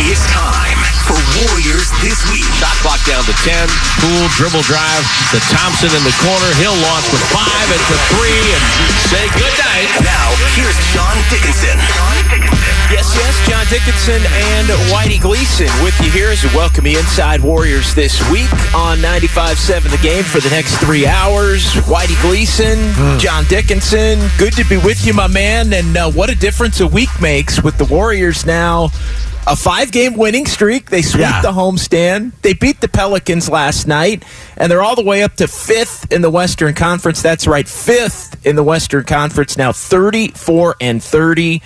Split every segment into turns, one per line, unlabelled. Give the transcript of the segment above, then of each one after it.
It's time for Warriors This Week.
Shot clock down to 10. Poole dribble drive to Thompson in the corner. He'll launch with five and for three and say goodnight.
Now, here's John Dickinson.
Yes, yes, John Dickinson and Whitey Gleason with you here as we welcome you inside Warriors this week on 95.7 The Game for the next three hours. Whitey Gleason, John Dickinson, good to be with you, my man. And uh, what a difference a week makes with the Warriors now. A five game winning streak. They sweep
Yeah.
the homestand. They beat the Pelicans last night, and they're all the way up to fifth in the Western Conference. That's right, fifth in the Western Conference now, 34 and 30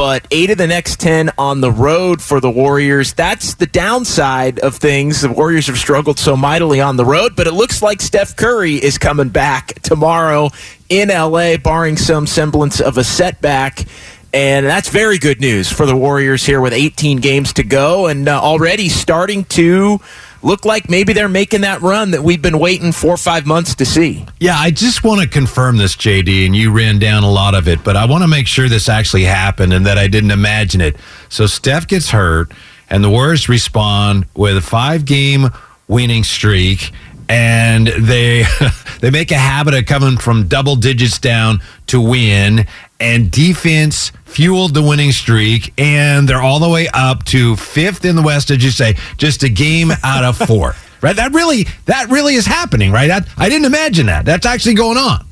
but eight of the next 10 on the road for the Warriors. That's the downside of things. The Warriors have struggled so mightily on the road, but it looks like Steph Curry is coming back tomorrow in LA, barring some semblance of a setback. And that's very good news for the Warriors here with 18 games to go and uh, already starting to look like maybe they're making that run that we've been waiting four or five months to see.
Yeah, I just want to confirm this, JD, and you ran down a lot of it, but I want to make sure this actually happened and that I didn't imagine it. So Steph gets hurt, and the Warriors respond with a five game winning streak. And they they make a habit of coming from double digits down to win, and defense fueled the winning streak, and they're all the way up to fifth in the West, as you say, just a game out of four. right? That really that really is happening, right? That, I didn't imagine that. That's actually going on.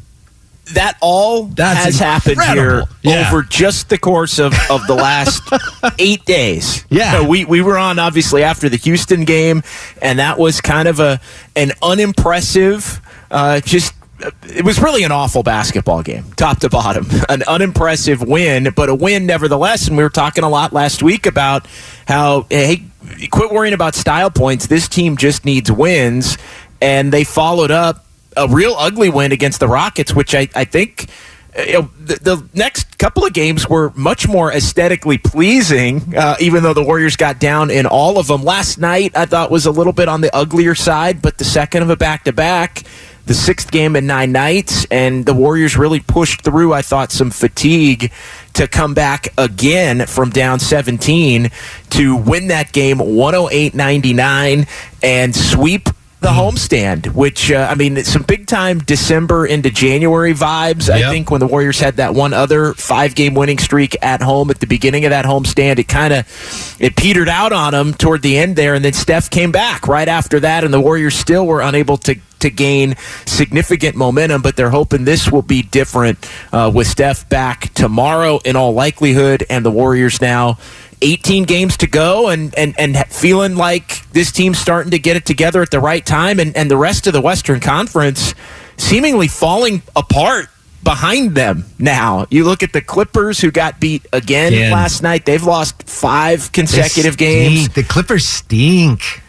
that all
That's
has happened here.
Yeah.
over just the course of, of the last eight days.
Yeah.
Uh, we we were on obviously after the Houston game, and that was kind of a an unimpressive, uh, just. It was really an awful basketball game, top to bottom. An unimpressive win, but a win nevertheless. And we were talking a lot last week about how, hey, quit worrying about style points. This team just needs wins. And they followed up a real ugly win against the Rockets, which I, I think uh, you know, the, the next couple of games were much more aesthetically pleasing, uh, even though the Warriors got down in all of them. Last night, I thought was a little bit on the uglier side, but the second of a back to back, the sixth game in nine nights, and the Warriors really pushed through, I thought, some fatigue to come back again from down 17 to win that game 108 99 and sweep the homestand, which uh, I mean, some big time December into January vibes. I think when the Warriors had that one other five game winning streak at home at the beginning of that homestand, it kind of it petered out on them toward the end there, and then Steph came back right after that, and the Warriors still were unable to to gain significant momentum, but they're hoping this will be different uh, with Steph back tomorrow in all likelihood, and the Warriors now 18 games to go and, and, and feeling like this team's starting to get it together at the right time and, and the rest of the Western Conference seemingly falling apart behind them now. You look at the Clippers who got beat again
Again.
last night. They've lost five consecutive games.
The Clippers stink.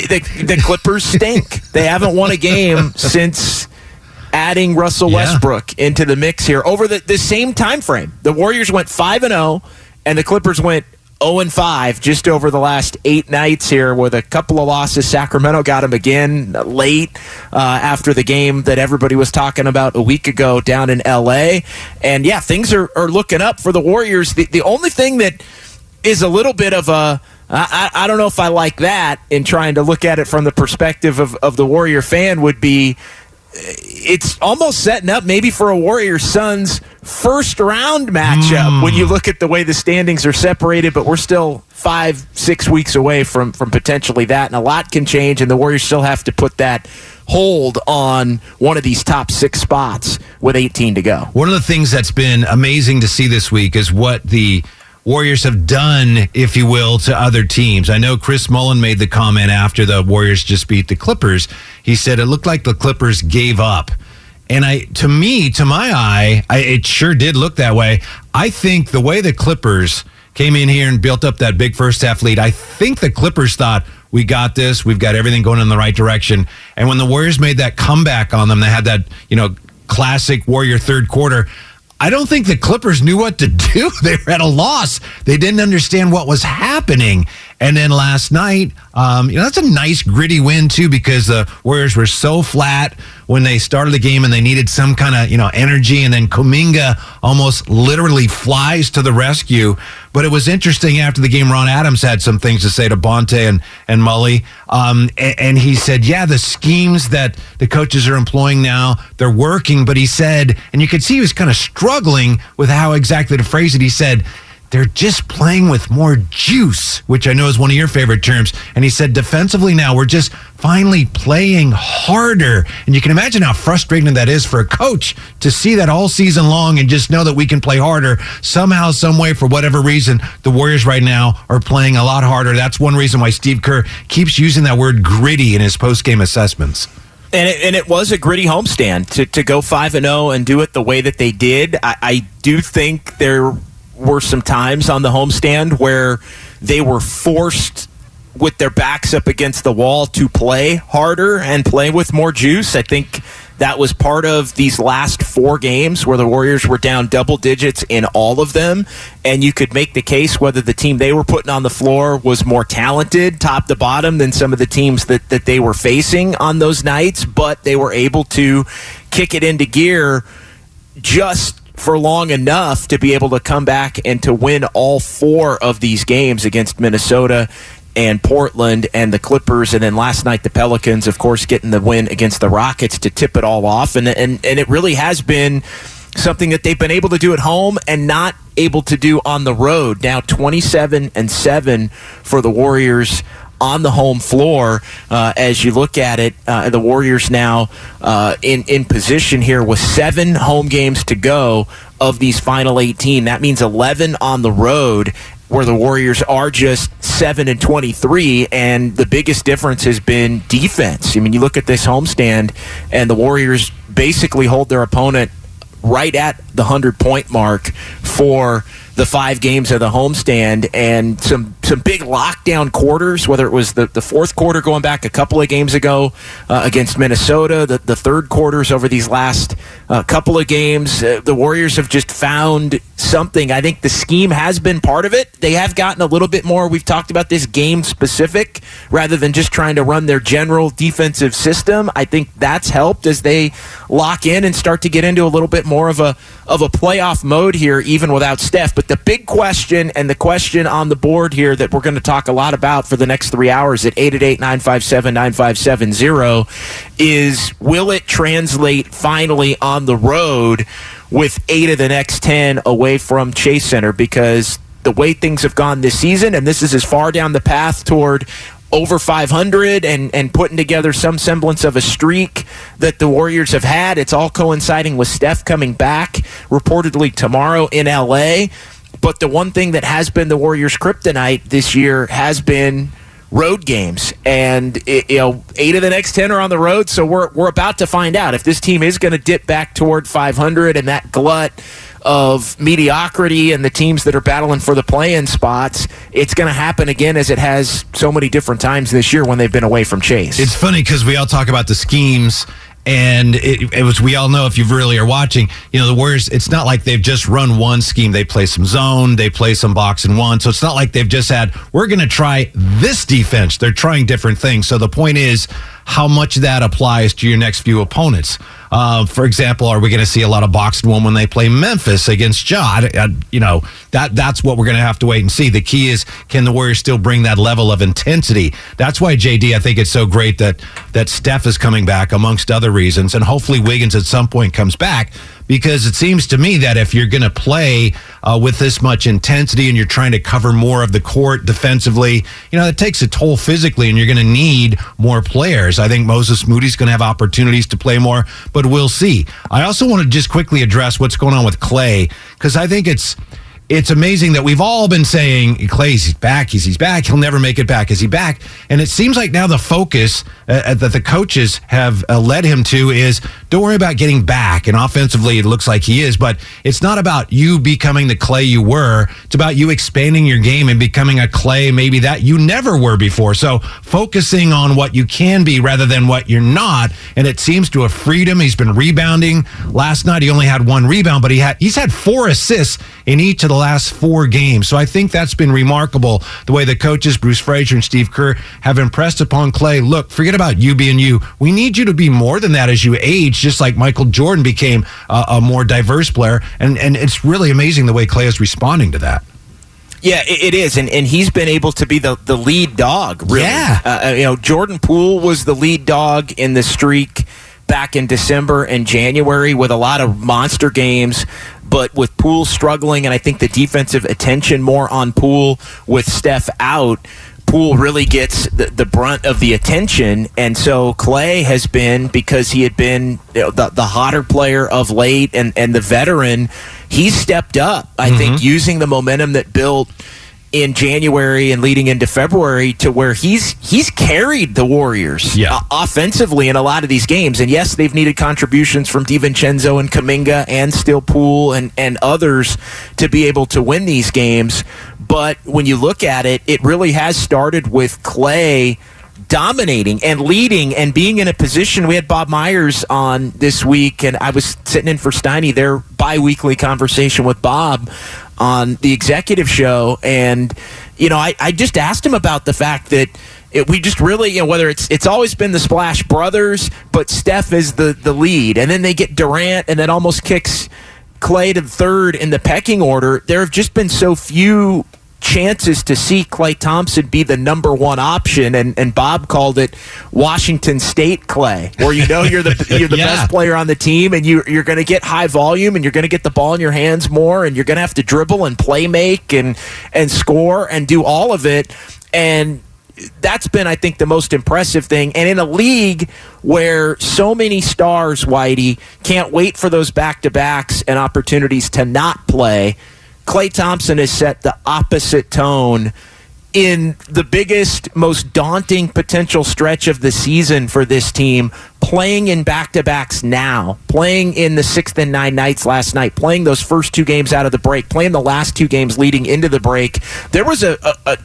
The, the Clippers stink. they haven't won a game since adding Russell
Yeah.
Westbrook into the mix here over the, the same time frame. The Warriors went 5 and 0 and the Clippers went 0 and 5 just over the last 8 nights here with a couple of losses. Sacramento got them again late uh, after the game that everybody was talking about a week ago down in LA. And yeah, things are, are looking up for the Warriors. The, the only thing that is a little bit of a I, I I don't know if I like that in trying to look at it from the perspective of, of the Warrior fan would be it's almost setting up maybe for a Warrior Suns first round matchup mm. when you look at the way the standings are separated, but we're still five, six weeks away from, from potentially that, and a lot can change, and the Warriors still have to put that hold on one of these top six spots with 18 to go.
One of the things that's been amazing to see this week is what the Warriors have done, if you will, to other teams. I know Chris Mullin made the comment after the Warriors just beat the Clippers. He said it looked like the Clippers gave up. And I, to me, to my eye, I, it sure did look that way. I think the way the Clippers came in here and built up that big first half lead, I think the Clippers thought, we got this. We've got everything going in the right direction. And when the Warriors made that comeback on them, they had that, you know, classic Warrior third quarter. I don't think the Clippers knew what to do. They were at a loss. They didn't understand what was happening. And then last night, um, you know, that's a nice gritty win too because the Warriors were so flat when they started the game and they needed some kind of you know energy. And then Kuminga almost literally flies to the rescue. But it was interesting after the game. Ron Adams had some things to say to Bonte and and Mully, um, and, and he said, "Yeah, the schemes that the coaches are employing now they're working." But he said, and you could see he was kind of struggling with how exactly to phrase it. He said they're just playing with more juice, which I know is one of your favorite terms. And he said, defensively now, we're just finally playing harder. And you can imagine how frustrating that is for a coach to see that all season long and just know that we can play harder. Somehow, some way, for whatever reason, the Warriors right now are playing a lot harder. That's one reason why Steve Kerr keeps using that word gritty in his post game assessments.
And it, and it, was a gritty homestand to, to go 5 and 0 and do it the way that they did. I, I do think there were some times on the homestand where they were forced with their backs up against the wall to play harder and play with more juice. I think that was part of these last four games where the Warriors were down double digits in all of them. And you could make the case whether the team they were putting on the floor was more talented, top to bottom, than some of the teams that, that they were facing on those nights. But they were able to kick it into gear just for long enough to be able to come back and to win all four of these games against Minnesota and Portland and the Clippers, and then last night the Pelicans, of course, getting the win against the Rockets to tip it all off, and and and it really has been something that they've been able to do at home and not able to do on the road. Now twenty seven and seven for the Warriors on the home floor uh, as you look at it. Uh, the Warriors now uh, in in position here with seven home games to go of these final 18. That means 11 on the road. Where the Warriors are just seven and twenty-three, and the biggest difference has been defense. I mean, you look at this homestand, and the Warriors basically hold their opponent right at the hundred point mark for the five games of the homestand and some some big lockdown quarters, whether it was the, the fourth quarter going back a couple of games ago uh, against Minnesota, the, the third quarters over these last uh, couple of games. Uh, the Warriors have just found something. I think the scheme has been part of it. They have gotten a little bit more. We've talked about this game specific rather than just trying to run their general defensive system. I think that's helped as they lock in and start to get into a little bit more of a of a playoff mode here, even without Steph. But the big question and the question on the board here that we're going to talk a lot about for the next three hours at 888 957 9570 is will it translate finally on the road with eight of the next 10 away from Chase Center? Because the way things have gone this season, and this is as far down the path toward over 500 and, and putting together some semblance of a streak that the Warriors have had. It's all coinciding with Steph coming back reportedly tomorrow in LA. But the one thing that has been the Warriors' kryptonite this year has been road games, and it, you know eight of the next ten are on the road. So we're we're about to find out if this team is going to dip back toward 500 and that glut of mediocrity and the teams that are battling for the play-in spots, it's going to happen again as it has so many different times this year when they've been away from Chase.
It's funny because we all talk about the schemes and it, it, was we all know if you really are watching you know the warriors it's not like they've just run one scheme they play some zone they play some box and one so it's not like they've just had we're going to try this defense they're trying different things so the point is how much that applies to your next few opponents. Uh, for example, are we going to see a lot of boxed one when they play Memphis against I- you know that that's what we're going to have to wait and see. The key is can the Warriors still bring that level of intensity? That's why JD. I think it's so great that that Steph is coming back, amongst other reasons, and hopefully Wiggins at some point comes back because it seems to me that if you're going to play uh, with this much intensity and you're trying to cover more of the court defensively, you know, it takes a toll physically and you're going to need more players. I think Moses Moody's going to have opportunities to play more, but we'll see. I also want to just quickly address what's going on with Klay because I think it's it's amazing that we've all been saying Klay's back, he's he's back, he'll never make it back. Is he back? And it seems like now the focus uh, that the coaches have uh, led him to is don't worry about getting back. And offensively, it looks like he is, but it's not about you becoming the Klay you were. It's about you expanding your game and becoming a Klay maybe that you never were before. So focusing on what you can be rather than what you're not. And it seems to have freed him. He's been rebounding. Last night he only had one rebound, but he had he's had four assists in each of the last four games. So I think that's been remarkable the way the coaches, Bruce Fraser and Steve Kerr, have impressed upon Klay. Look, forget about you being you. We need you to be more than that as you age, just like Michael Jordan became a, a more diverse player. And, and it's really amazing the way Klay is responding to that.
Yeah, it, it is, and and he's been able to be the, the lead dog. Really.
Yeah.
uh, you know, Jordan Poole was the lead dog in the streak back in December and January with a lot of monster games. But with Poole struggling, and I think the defensive attention more on Poole with Steph out, Poole really gets the, the brunt of the attention. And so Klay has been, because he had been you know, the, the hotter player of late and, and the veteran, he's stepped up, I think, using the momentum that built in January and leading into February to where he's he's carried the Warriors
Yeah.
uh, offensively in a lot of these games. And yes, they've needed contributions from DiVincenzo and Kuminga and Still Poole and, and others to be able to win these games. But when you look at it, it really has started with Klay dominating and leading and being in a position. We had Bob Myers on this week, and I was sitting in for Steiny, their bi weekly conversation with Bob on the executive show. And, you know, I, I just asked him about the fact that. It, we just really, you know, whether it's it's always been the Splash Brothers, but Steph is the the lead, and then they get Durant, and that almost kicks Klay to third in the pecking order. There have just been so few chances to see Klay Thompson be the number one option, and, and Bob called it Washington State Klay, where you know you're the you're the
Yeah.
best player on the team, and you you're going to get high volume, and you're going to get the ball in your hands more, and you're going to have to dribble and play make and and score and do all of it, and that's been, I think, the most impressive thing. And in a league where so many stars, Whitey, can't wait for those back to backs and opportunities to not play, Klay Thompson has set the opposite tone in the biggest, most daunting potential stretch of the season for this team, playing in back to backs now, playing in the sixth and nine nights last night, playing those first two games out of the break, playing the last two games leading into the break. There was a, a, a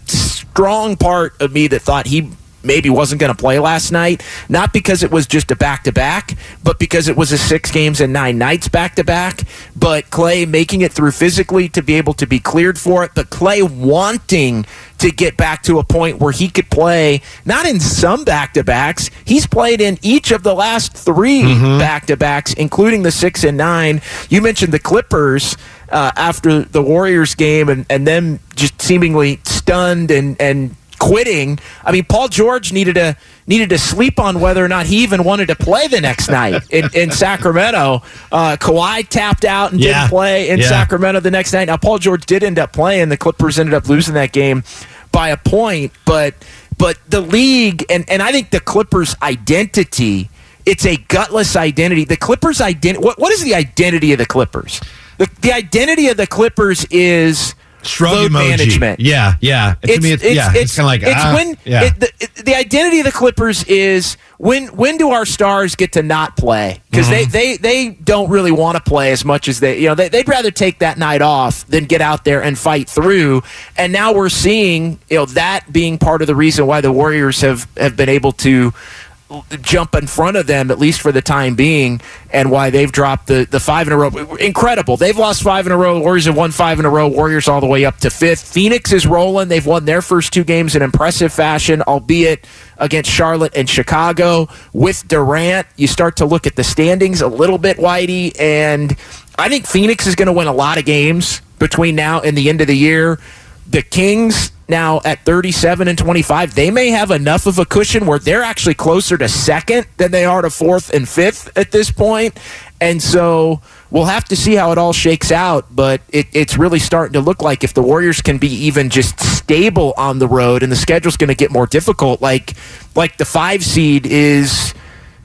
strong part of me that thought he maybe wasn't going to play last night, not because it was just a back to back, but because it was a six games and nine nights back to back. But Klay making it through physically to be able to be cleared for it, but Klay wanting to get back to a point where he could play not in some back to backs. He's played in each of the last 3 mm-hmm. back to backs, including the six and nine. You mentioned the Clippers. Uh, after the Warriors game and, and them just seemingly stunned and, and quitting. I mean, Paul George needed to needed to sleep on whether or not he even wanted to play the next night in, in Sacramento. Uh, Kawhi tapped out and
Yeah.
didn't play in
Yeah.
Sacramento the next night. Now, Paul George did end up playing. The Clippers ended up losing that game by a point, but but the league and and I think the Clippers' identity. It's a gutless identity. The Clippers' identity. What, what is the identity of the Clippers? The, the identity of the Clippers is
Shrug
load
emoji.
management.
Yeah, yeah. To me, it's, yeah, it's, kind of like
it's
ah,
when
yeah.
it, the, the identity of the Clippers is when when do our stars get to not play because
Mm-hmm.
they, they they don't really want to play as much as they you know they, they'd rather take that night off than get out there and fight through and now we're seeing you know that being part of the reason why the Warriors have have been able to jump in front of them at least for the time being, and why they've dropped the the five in a row. Incredible. They've lost five in a row. Warriors have won five in a row. Warriors all the way up to fifth. Phoenix is rolling. They've won their first two games in impressive fashion, albeit against Charlotte and Chicago. With Durant, you start to look at the standings a little bit, Whitey, and I think Phoenix is going to win a lot of games between now and the end of the year. The Kings now at 37 and 25, they may have enough of a cushion where they're actually closer to second than they are to fourth and fifth at this point. And so we'll have to see how it all shakes out. But it, it's really starting to look like if the Warriors can be even just stable on the road and the schedule's going to get more difficult, like like the five seed is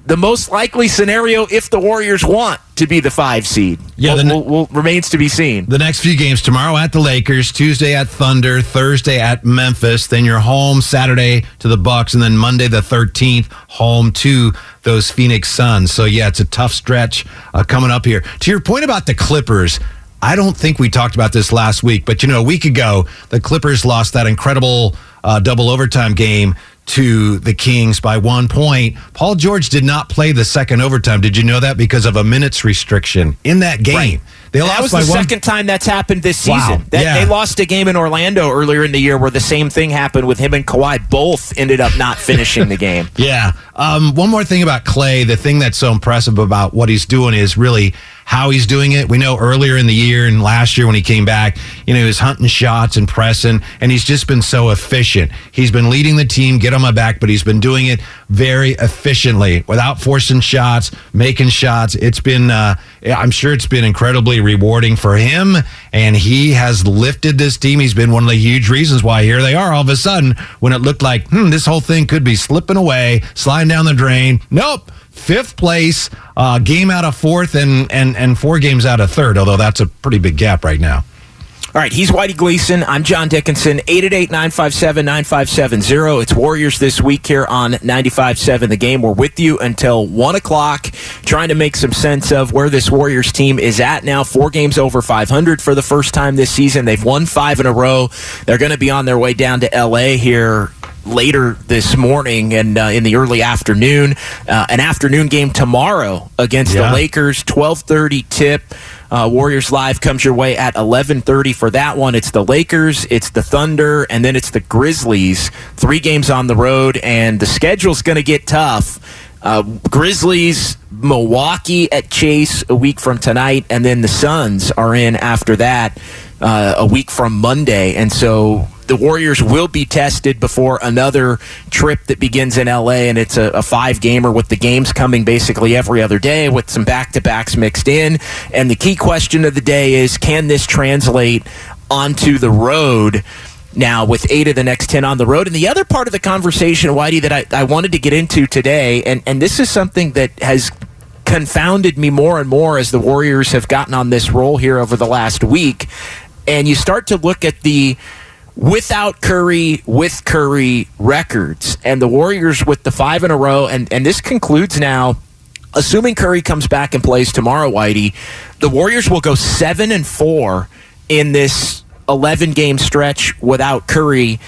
the most likely scenario if the Warriors want to be the five seed.
Yeah,
will,
the-
will, will- remains to be seen.
The next few games tomorrow at the Lakers, Tuesday at Thunder, Thursday at Memphis, then you're home Saturday to the Bucks, and then Monday the 13th home to those Phoenix Suns. So yeah, it's a tough stretch uh, coming up here. To your point about the Clippers, I don't think we talked about this last week, but you know, a week ago the Clippers lost that incredible uh, double overtime game to the Kings by one point. Paul George did not play the second overtime. Did you know that because of a minutes restriction in that game?
Right.
They
that
lost
was
by
the
one.
second time that's happened this
Wow.
season. That,
Yeah.
They lost a game in Orlando earlier in the year where the same thing happened with him and Kawhi. Both ended up not finishing the game.
Yeah. Um, one more thing about Klay. The thing that's so impressive about what he's doing is really how he's doing it. We know earlier in the year and last year when he came back, you know, he was hunting shots and pressing, and he's just been so efficient. He's been leading the team, get on my back, but he's been doing it very efficiently without forcing shots, making shots. It's been, uh, I'm sure it's been incredibly rewarding for him, and he has lifted this team. He's been one of the huge reasons why here they are all of a sudden when it looked like, hmm, this whole thing could be slipping away, sliding down the drain. Nope. Fifth place, uh, game out of fourth, and, and and four games out of third. Although that's a pretty big gap right now.
All right, he's Whitey Gleason. I'm John Dickinson. 888-957-9570. It's Warriors this week here on 95.7 The Game. We're with you until 1 o'clock, trying to make some sense of where this Warriors team is at now. Four games over 500 for the first time this season. They've won five in a row. They're going to be on their way down to L.A. here later this morning and uh, in the early afternoon. Uh, an afternoon game tomorrow against
Yeah.
the Lakers, 12:30 tip. Uh, Warriors Live comes your way at 11:30 for that one. It's the Lakers, it's the Thunder, and then it's the Grizzlies. Three games on the road, and the schedule's going to get tough. Uh, Grizzlies, Milwaukee at Chase a week from tonight, and then the Suns are in after that uh, a week from Monday. And so the Warriors will be tested before another trip that begins in LA, and it's a, a five gamer with the games coming basically every other day with some back to backs mixed in. And the key question of the day is can this translate onto the road? Now, with eight of the next 10 on the road. And the other part of the conversation, Whitey, that I, I wanted to get into today, and, and this is something that has confounded me more and more as the Warriors have gotten on this roll here over the last week. And you start to look at the without Curry, with Curry records, and the Warriors with the five in a row. And, and this concludes now. Assuming Curry comes back and plays tomorrow, Whitey, the Warriors will go seven and four in this 11 game stretch without Curry.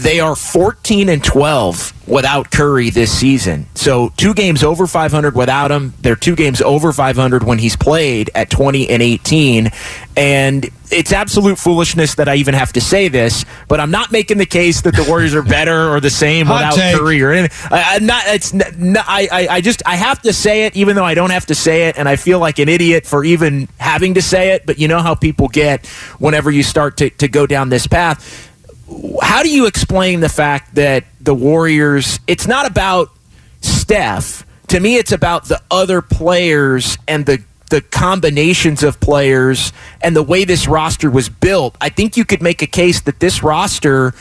They are 14 and 12 without Curry this season. So, two games over 500 without him. They're two games over 500 when he's played at 20 and 18. And it's absolute foolishness that I even have to say this, but I'm not making the case that the Warriors are better or the same without
take.
Curry or anything. I, I'm not. It's n- n- I, I. I just. I have to say it, even though I don't have to say it, and I feel like an idiot for even having to say it. But you know how people get whenever you start to, to go down this path. How do you explain the fact that the Warriors? It's not about Steph. To me, it's about the other players and the the combinations of players and the way this roster was built. I think you could make a case that this roster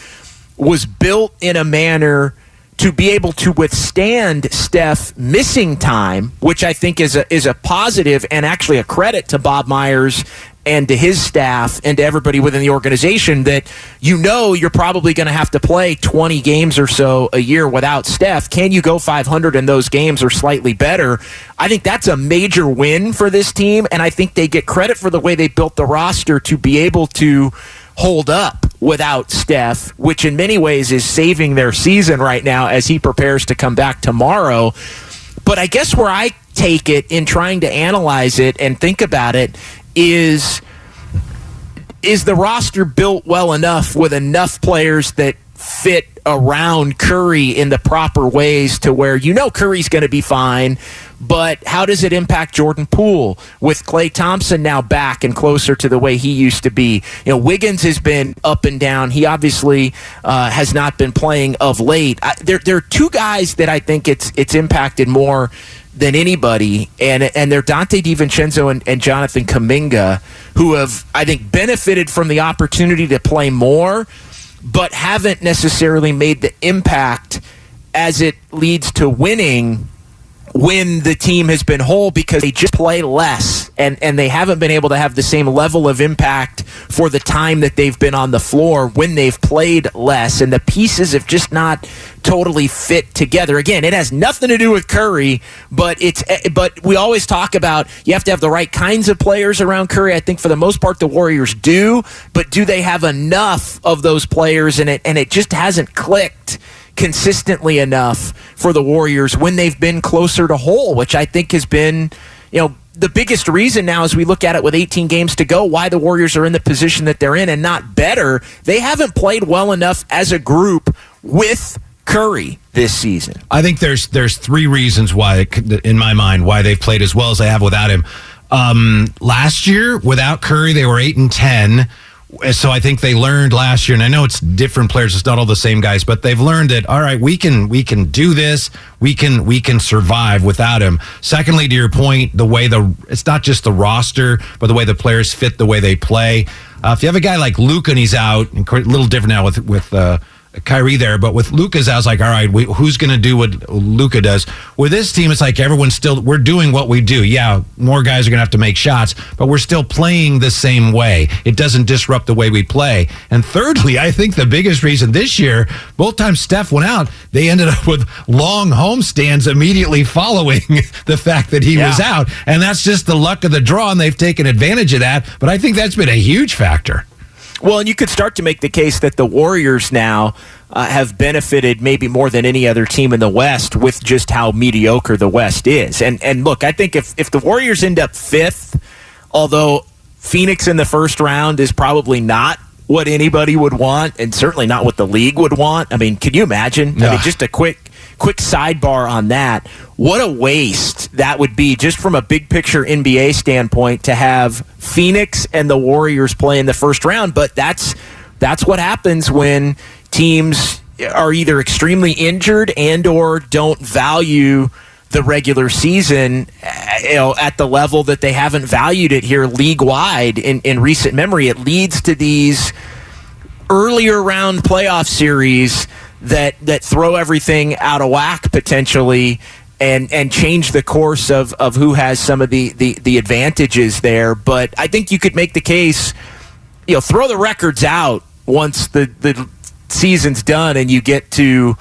was built in a manner to be able to withstand Steph missing time, which I think is a is a positive and actually a credit to Bob Myers and to his staff and to everybody within the organization that you know you're probably going to have to play 20 games or so a year without Steph. Can you go 500 in those games or slightly better? I think that's a major win for this team and I think they get credit for the way they built the roster to be able to hold up without Steph, which in many ways is saving their season right now as he prepares to come back tomorrow. But I guess where I take it in trying to analyze it and think about it is is the roster built well enough with enough players that fit around Curry in the proper ways to where you know Curry's going to be fine, but how does it impact Jordan Poole with Klay Thompson now back and closer to the way he used to be? You know, Wiggins has been up and down. He obviously uh, has not been playing of late. I, there, there are two guys that I think it's it's impacted more than anybody, and and they're Donte DiVincenzo and, and Jonathan Kuminga, who have I think benefited from the opportunity to play more, but haven't necessarily made the impact as it leads to winning when the team has been whole because they just play less and, and they haven't been able to have the same level of impact for the time that they've been on the floor when they've played less and the pieces have just not totally fit together. Again, it has nothing to do with Curry, but it's eh, but we always talk about you have to have the right kinds of players around Curry. I think for the most part the Warriors do, but do they have enough of those players and it and it just hasn't clicked consistently enough for the Warriors when they've been closer to whole, which I think has been, you know, the biggest reason now as we look at it with 18 games to go why the Warriors are in the position that they're in and not better. They haven't played well enough as a group with Curry this season.
I think there's there's three reasons why, in my mind, why they've played as well as they have without him. Um, last year, without Curry, they were eight and ten so I think they learned last year, and I know it's different players; it's not all the same guys, but they've learned that all right, we can we can do this, we can we can survive without him. Secondly, to your point, the way the it's not just the roster, but the way the players fit, the way they play. Uh, if you have a guy like Luka and he's out, and a little different now with with. Uh, Kyrie there, but with Luka's, I was like, all right, we, who's going to do what Luka does? With this team, it's like everyone's still we're doing what we do. Yeah, more guys are going to have to make shots, but we're still playing the same way. It doesn't disrupt the way we play. And thirdly, I think the biggest reason this year, both times Steph went out, they ended up with long home stands immediately following the fact that he yeah. was out, and that's just the luck of the draw, and they've taken advantage of that. But I think that's been a huge factor.
Well, and you could start to make the case that the Warriors now uh, have benefited maybe more than any other team in the West with just how mediocre the West is. And and look, I think if if the Warriors end up fifth, although Phoenix in the first round is probably not what anybody would want, and certainly not what the league would want. I mean, can you imagine? No. I mean, just a quick quick sidebar on that. What a waste that would be just from a big picture NBA standpoint to have Phoenix and the Warriors play in the first round, but that's that's what happens when teams are either extremely injured and or don't value the regular season eh, you know at the level that they haven't valued it here league wide in, in recent memory. It leads to these earlier round playoff series that that throw everything out of whack potentially and and change the course of, of who has some of the, the, the advantages there. But I think you could make the case, you know, throw the records out once the, the season's done and you get to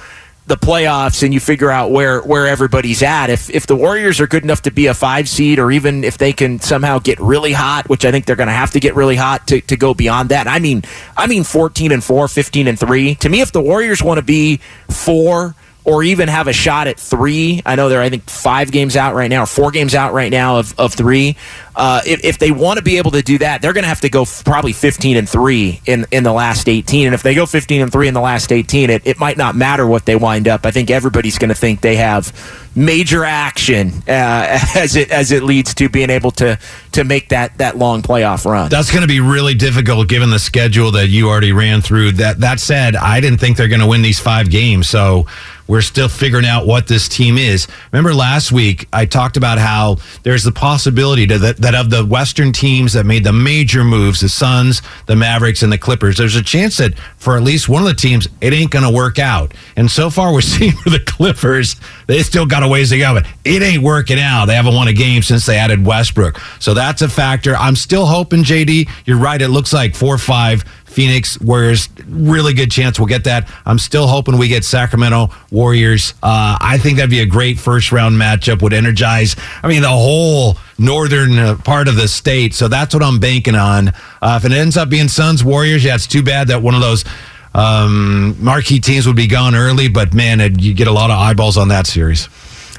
the playoffs and you figure out where where everybody's at. If if the Warriors are good enough to be a five seed, or even if they can somehow get really hot, which I think they're going to have to get really hot to, to go beyond that. I mean, I mean, fourteen and four, 15 and three. To me, if the Warriors want to be four or even have a shot at three. I know they're, I think, five games out right now, or four games out right now of, of three. Uh, if, if they want to be able to do that, they're going to have to go f- probably 15 and three in, in the last 18. And if they go 15 and three in the last 18, it, it might not matter what they wind up. I think everybody's going to think they have major action uh, as it as it leads to being able to to make that that long playoff run.
That's going to be really difficult given the schedule that you already ran through. That that said, I didn't think they're going to win these five games. So we're still figuring out what this team is. Remember last week I talked about how there's the possibility that, that of the Western teams that made the major moves, the Suns, the Mavericks, and the Clippers, there's a chance that for at least one of the teams, it ain't going to work out. And so far, we're seeing for the Clippers, they still got a ways to go, but it ain't working out. They haven't won a game since they added Westbrook. So that's a factor. I'm still hoping, JD, you're right. It looks like four or five Phoenix Warriors, really good chance we'll get that. I'm still hoping we get Sacramento Warriors. Uh, I think that'd be a great first round matchup. Would energize. I mean, the whole northern uh, part of the state. So that's what I'm banking on. Uh, if it ends up being Suns Warriors, yeah, it's too bad that one of those um, marquee teams would be gone early. But man, it, you get a lot of eyeballs on that series.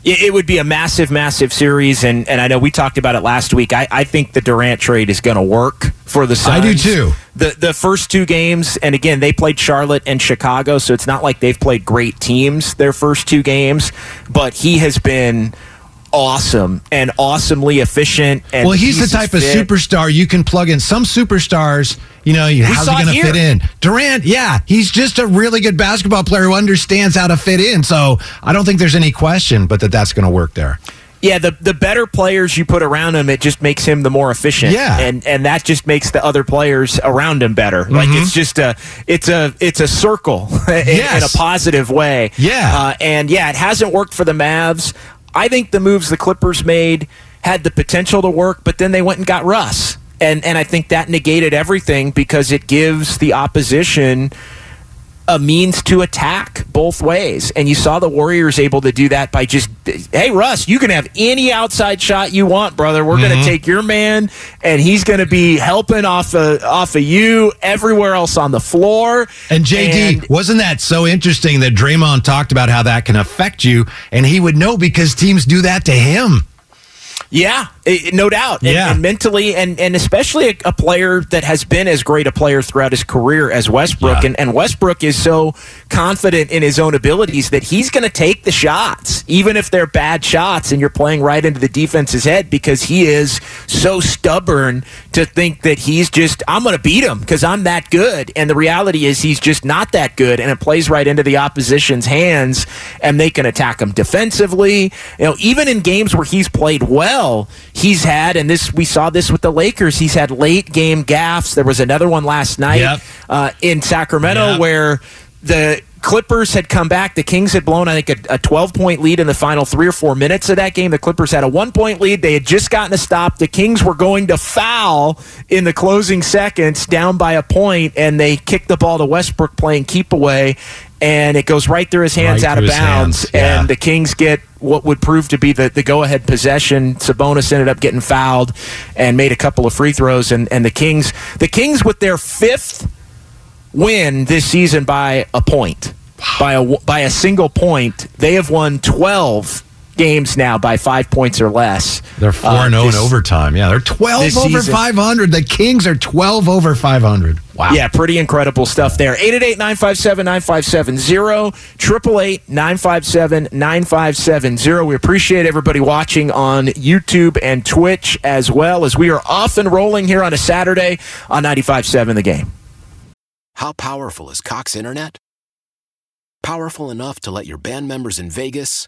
It would be a massive, massive series, and, and I know we talked about it last week. I, I think the Durant trade is going to work for the Suns.
I do too.
The the first two games, and again, they played Charlotte and Chicago, so it's not like they've played great teams their first two games, but he has been awesome and awesomely efficient. And
well, he's the type of superstar you can plug in. Some superstars, you know, how's he going to fit in? Durant, yeah, he's just a really good basketball player who understands how to fit in. So I don't think there's any question, but that that's going to work there.
Yeah, the the better players you put around him, it just makes him the more efficient.
Yeah,
and and that just makes the other players around him better. Mm-hmm. Like it's just a it's a it's a circle in, yes. in a positive way.
Yeah,
uh, and yeah, it hasn't worked for the Mavs. I think the moves the Clippers made had the potential to work, but then they went and got Russ. And and I think that negated everything because it gives the opposition a means to attack both ways. And you saw the Warriors able to do that by just, hey, Russ, you can have any outside shot you want, brother. We're mm-hmm. going to take your man, and he's going to be helping off of, off of you everywhere else on the floor.
And JD, and, wasn't that so interesting that Draymond talked about how that can affect you? And he would know because teams do that to him.
Yeah, it, no doubt.
Yeah.
And, and, mentally, and, and especially a, a, player that has been as great a player throughout his career as Westbrook. Yeah. And, and Westbrook is so confident in his own abilities that he's going to take the shots, even if they're bad shots and you're playing right into the defense's head because he is so stubborn to think that he's just, I'm going to beat him because I'm that good. And the reality is he's just not that good. And it plays right into the opposition's hands and they can attack him defensively. You know, even in games where he's played well, he's had, and this we saw this with the Lakers. He's had late game gaffes. There was another one last night
yep.
uh, in Sacramento yep. where the Clippers had come back. The Kings had blown, I think, a, a 12 point lead in the final three or four minutes of that game. The Clippers had a one point lead. They had just gotten a stop. The Kings were going to foul in the closing seconds, down by a point, and they kicked the ball to Westbrook playing keep away and it goes right through his hands right out of bounds.
Yeah.
And the Kings get what would prove to be the, the go ahead possession. Sabonis ended up getting fouled and made a couple of free throws. And, and the Kings, the Kings with their fifth win this season by a point, by a by a single point, they have won twelve games now by five points or less.
They're 4 uh, 0 in overtime. Yeah, they're 12 over 500. The Kings are 12 over 500. Wow.
Yeah, pretty incredible stuff there. 888 957 9570. 888 957 9570. We appreciate everybody watching on YouTube and Twitch as well as we are off and rolling here on a Saturday on 95.7 The Game.
How powerful is Cox Internet? Powerful enough to let your band members in Vegas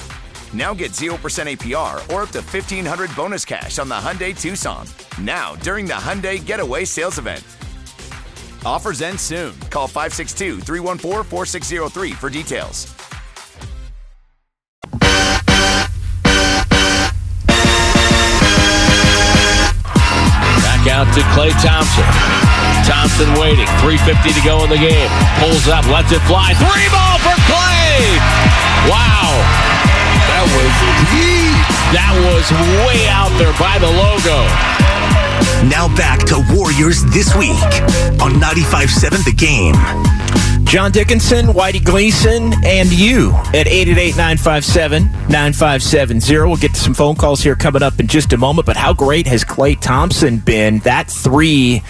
Now get 0% APR or up to 1500 bonus cash on the Hyundai Tucson. Now, during the Hyundai Getaway Sales Event. Offers end soon. Call 562 314 4603 for details.
Back out to Klay Thompson. Thompson waiting. 3.50 to go in the game. Pulls up, lets it fly. Three ball for Klay! Wow.
That was deep.
That was way out there by the logo.
Now back to Warriors This Week on 95.7 The Game.
John Dickinson, Whitey Gleason, and you at 888-957-9570. We'll get to some phone calls here coming up in just a moment, but how great has Klay Thompson been? That three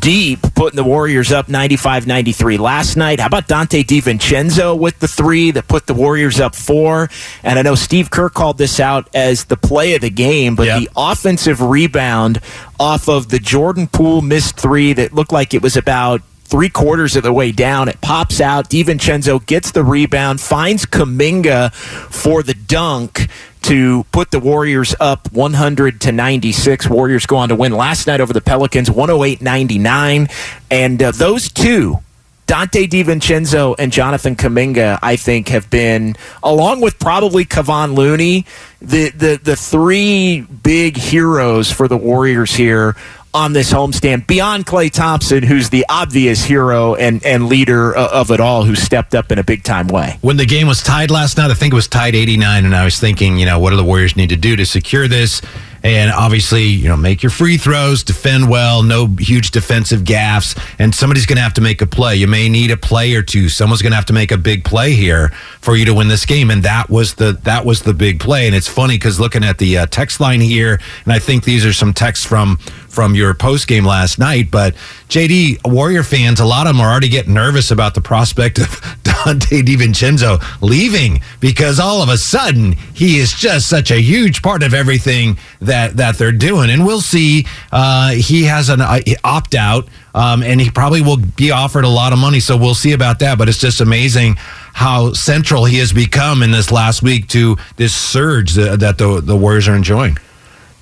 deep, putting the Warriors up 95-93 last night. How about Donte DiVincenzo with the three that put the Warriors up four? And I know Steve Kerr called this out as the play of the game, but
Yep.
the offensive rebound off of the Jordan Poole missed three that looked like it was about three quarters of the way down. It pops out. DiVincenzo gets the rebound, finds Kuminga for the dunk to put the Warriors up 100 to 96. Warriors go on to win last night over the Pelicans 108-99 and uh, those two Donte DiVincenzo and Jonathan Kuminga, I think, have been, along with probably Kevon Looney, the, the, the three big heroes for the Warriors here on this homestand, beyond Klay Thompson, who's the obvious hero and, and leader of it all, who stepped up in a big time way.
When the game was tied last night, I think it was tied 89, and I was thinking, you know, what do the Warriors need to do to secure this? And obviously, you know, make your free throws, defend well, no huge defensive gaffes, and somebody's going to have to make a play. You may need a play or two. Someone's going to have to make a big play here for you to win this game, and that was the that was the big play. And it's funny because looking at the uh, text line here, and I think these are some texts from from your post game last night. But JD, Warrior fans, a lot of them are already getting nervous about the prospect of Donte DiVincenzo leaving because all of a sudden he is just such a huge part of everything that that they're doing. And we'll see. Uh, he has an uh, opt out, um, and he probably will be offered a lot of money. So we'll see about that. But it's just amazing how central he has become in this last week to this surge that, the the Warriors are enjoying.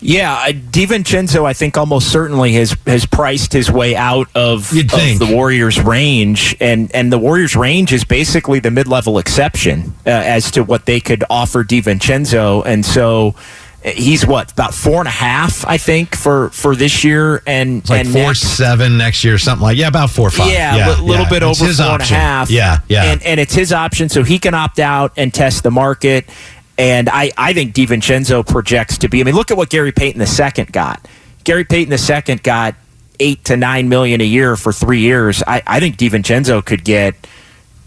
Yeah, I- DiVincenzo, I think almost certainly has has priced his way out of, of the Warriors' range, and and the Warriors' range is basically the mid level exception uh, as to what they could offer DiVincenzo, and so uh, he's what about four and a half, I think, for for this year, and
It's like
and
four
next.
seven next year, something like yeah, about four or five.
Yeah, a li- little bit
It's
over four and a half.
Yeah, yeah.
And, and it's his option, so he can opt out and test the market. And I, I think DiVincenzo projects to be. I mean, look at what Gary Payton II got. Gary Payton II got eight to nine million a year for three years. I, I think DiVincenzo could get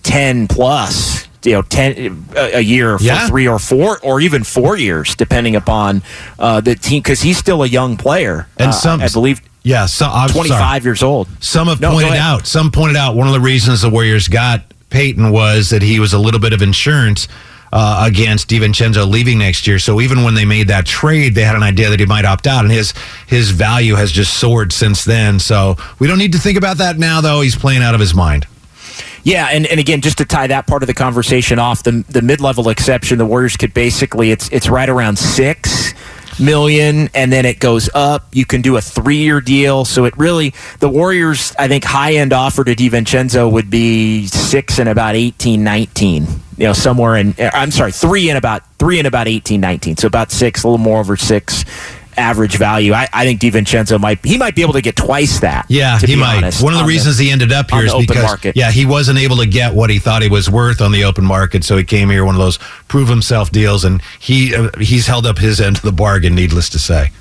ten plus. You know, ten a, a year for
Yeah.
three or four, or even four years, depending upon uh, the team, because he's still a young player.
And
Uh,
some-
I believe,
yeah, so, I'm
twenty
sorry.
years old.
Some have
No,
pointed out. Some pointed out one of the reasons the Warriors got Payton was that he was a little bit of insurance uh, against DiVincenzo leaving next year. So even when they made that trade, they had an idea that he might opt out, and his his value has just soared since then. So we don't need to think about that now, though. He's playing out of his mind.
Yeah, and, and again, just to tie that part of the conversation off, the the mid level exception, the Warriors could basically it's it's right around six million, and then it goes up. You can do a three year deal, so it really the Warriors, I think, high end offer to Divincenzo would be six and about 18, 19. You know, somewhere in I'm sorry, three and about three and about 18, 19. So about six, a little more over six average value. I, I think Divincenzo might he might be able to get twice that.
Yeah, he might.
honest,
One of the
on
reasons he ended up here is
open
because
market.
yeah, he wasn't able to get what he thought he was worth on the open market, so he came here one of those prove himself deals, and he uh, he's held up his end of the bargain. Needless to say.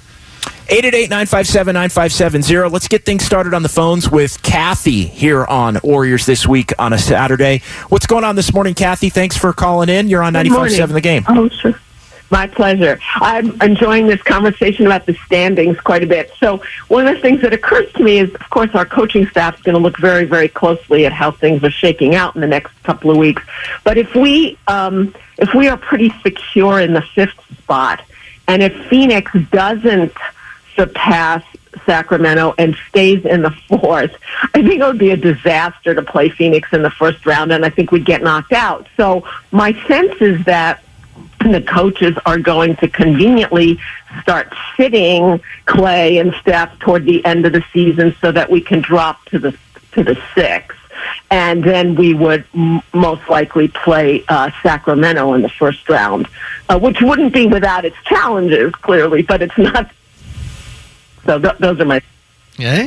888-957-9570. Let's get things started on the phones with Kathy here on Warriors this week on a Saturday. What's going on this morning, Kathy? Thanks for calling in. You're on
Good morning.
95.7 The Game.
Oh, sure. My pleasure. I'm enjoying this conversation about the standings quite a bit. So, one of the things that occurs to me is, of course, our coaching staff is going to look very, very closely at how things are shaking out in the next couple of weeks. But if we, um, if we are pretty secure in the fifth spot, and if Phoenix doesn't surpass Sacramento and stays in the fourth, I think it would be a disaster to play Phoenix in the first round, and I think we'd get knocked out. So my sense is that the coaches are going to conveniently start sitting Klay and Steph toward the end of the season so that we can drop to the to the six. And then we would m- most likely play uh, Sacramento in the first round, uh, which wouldn't be without its challenges, clearly, but it's not. So th- those are my.
Yeah,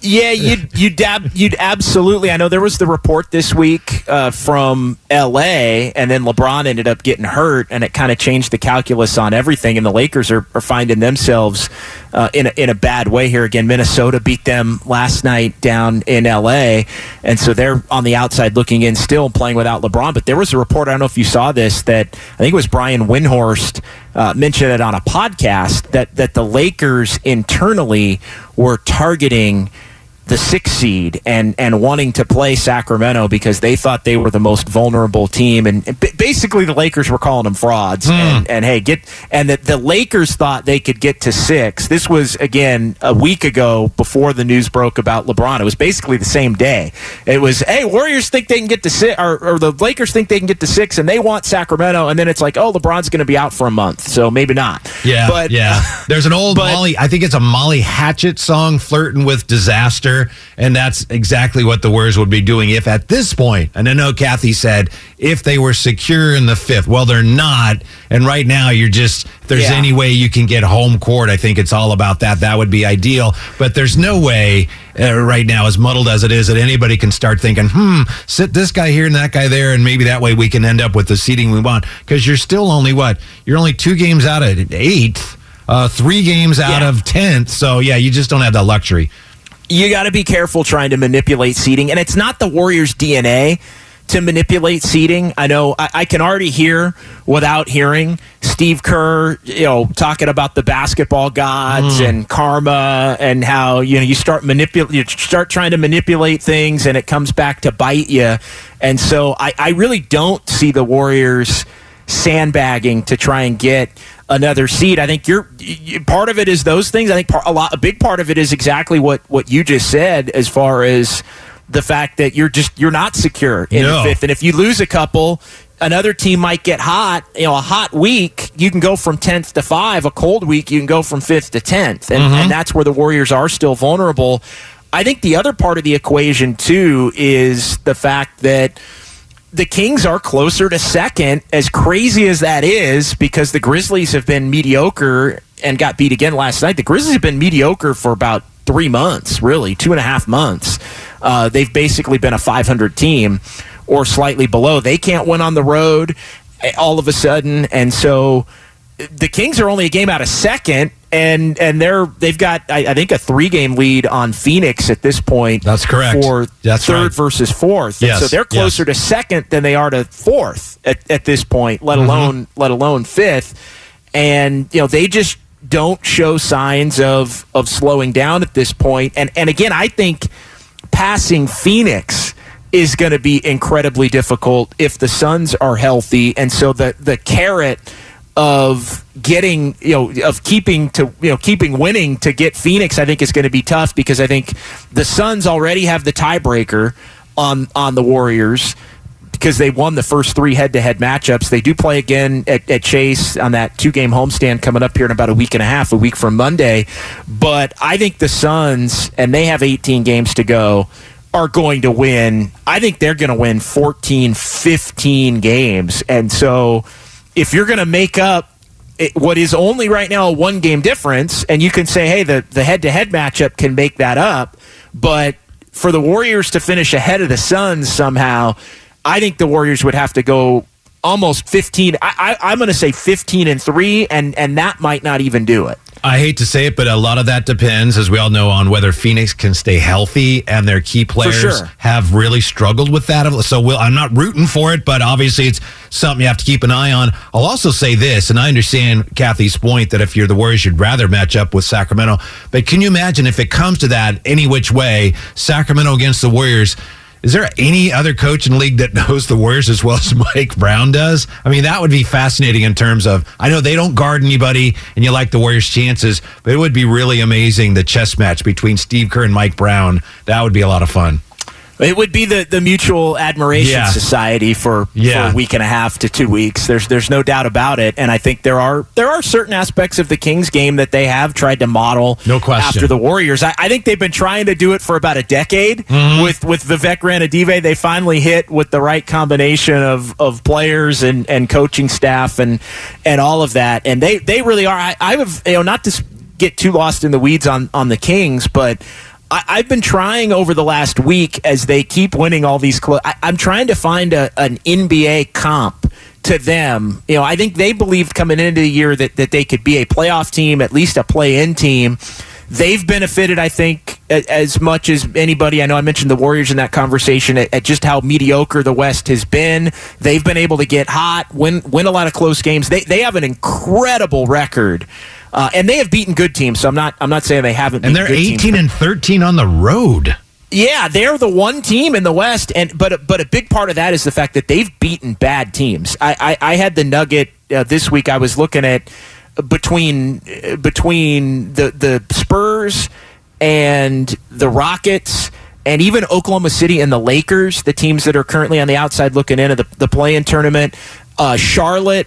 yeah you'd you'd dab, you'd absolutely. I know there was the report this week uh, from L.A. and then LeBron ended up getting hurt, and it kind of changed the calculus on everything. And the Lakers are, are finding themselves uh, in a, in a bad way here again. Minnesota beat them last night down in L.A. and so they're on the outside looking in, still playing without LeBron. But there was a report. I don't know if you saw this that I think it was Brian Windhorst uh, mentioned it on a podcast that that the Lakers internally were targeting the six seed and and wanting to play Sacramento because they thought they were the most vulnerable team. And, and basically the Lakers were calling them frauds.
Hmm.
and, and hey get and that the Lakers thought they could get to six. This was again a week ago before the news broke about LeBron. It was basically the same day. It was hey Warriors think they can get to six or, or the Lakers think they can get to six and they want Sacramento. And then it's like oh LeBron's going to be out for a month. So maybe not.
Yeah,
but
yeah. There's an old Molly. I think it's a Molly Hatchet song, "Flirting with Disaster," and that's exactly what the Warriors would be doing if, at this point, and I know Kathy said if they were secure in the fifth. Well, they're not, and right now you're just. If there's
Yeah.
any way you can get home court, I think it's all about that. That would be ideal, but there's no way uh, right now, as muddled as it is, that anybody can start thinking, "Hmm, sit this guy here and that guy there, and maybe that way we can end up with the seating we want." Because you're still only what? You're only two games out of eighth uh, three games out
Yeah.
of 10th. So, yeah, you just don't have that luxury.
You got to be careful trying to manipulate seating, and it's not the Warriors' DNA to manipulate seating. I know I, I can already hear without hearing Steve Kerr, you know, talking about the basketball gods
Mm.
and karma and how you know you start manipulate, you start trying to manipulate things, and it comes back to bite you. And so I, I really don't see the Warriors sandbagging to try and get another seed. I think you're you, part of it is those things. I think part, a lot a big part of it is exactly what what you just said as far as the fact that you're just you're not secure in
No.
the fifth, and if you lose a couple. Another team might get hot. You know, a hot week, you can go from tenth to five. A cold week, you can go from fifth to tenth, and,
Mhm.
and that's where the Warriors are still vulnerable. I think the other part of the equation too is the fact that the Kings are closer to second, as crazy as that is, because the Grizzlies have been mediocre and got beat again last night. The Grizzlies have been mediocre for about three months, really, two and a half months. Uh, they've basically been a 500 team or slightly below. They can't win on the road eh, all of a sudden, and so the Kings are only a game out of second, and and they're they've got I, I think a three game lead on Phoenix at this point.
That's correct.
for
That's
third
right.
versus fourth.
Yes,
so they're closer to second than they are to fourth at, at this point. Let
Mhm.
alone let alone fifth. And you know they just don't show signs of of slowing down at this point. And and again, I think passing Phoenix is going to be incredibly difficult if the Suns are healthy. And so the the carrot of getting you know of keeping to you know keeping winning to get Phoenix I think is going to be tough because I think the Suns already have the tiebreaker on on the Warriors because they won the first three head-to-head matchups. They do play again at, at Chase on that two-game homestand coming up here in about a week and a half, a week from Monday. But I think the Suns, and they have 18 games to go, are going to win. I think they're going to win 14, 15 games. And so if you're going to make up it, what is only right now a one game difference, and you can say, hey, the, the head-to-head matchup can make that up, but for the Warriors to finish ahead of the Suns somehow, I think the Warriors would have to go almost 15. I, I'm going to say 15 and three, and and that might not even do it.
I hate to say it, but a lot of that depends, as we all know, on whether Phoenix can stay healthy and their key players
sure.
have really struggled with that. So we'll, I'm not rooting for it, but obviously it's something you have to keep an eye on. I'll also say this, and I understand Kathy's point that if you're the Warriors, you'd rather match up with Sacramento. But can you imagine if it comes to that any which way, Sacramento against the Warriors? Is there any other coach in the league that knows the Warriors as well as Mike Brown does? I mean, that would be fascinating in terms of I know they don't guard anybody and you like the Warriors' chances, but it would be really amazing the chess match between Steve Kerr and Mike Brown. That would be a lot of fun.
It would be the, the Mutual Admiration
Yeah.
Society for,
Yeah.
for a week and a half to two weeks. There's there's no doubt about it, and I think there are there are certain aspects of the Kings game that they have tried to model.
No question.
After the Warriors, I, I think they've been trying to do it for about a decade
Mm-hmm.
with with Vivek Ranadive. They finally hit with the right combination of, of players and, and coaching staff and and all of that, and they they really are. I, I have you know not to get too lost in the weeds on on the Kings, but. I, I've been trying over the last week as they keep winning all these. Clo- I, I'm trying to find a, an NBA comp to them. You know, I think they believed coming into the year that, that they could be a playoff team, at least a play-in team. They've benefited, I think, a- as much as anybody. I know I mentioned the Warriors in that conversation at, at just how mediocre the West has been. They've been able to get hot, win win a lot of close games. They they have an incredible record. Uh, and they have beaten good teams, so I'm not. I'm not saying they haven't.
And they're
good teams,
18 and 13 on the road.
yeah, they're the one team in the West, and but but a big part of that is the fact that they've beaten bad teams. I I, I had the Nugget uh, this week. I was looking at between uh, between the the Spurs and the Rockets. And even Oklahoma City and the Lakers, the teams that are currently on the outside looking into the, the play-in tournament, uh, Charlotte,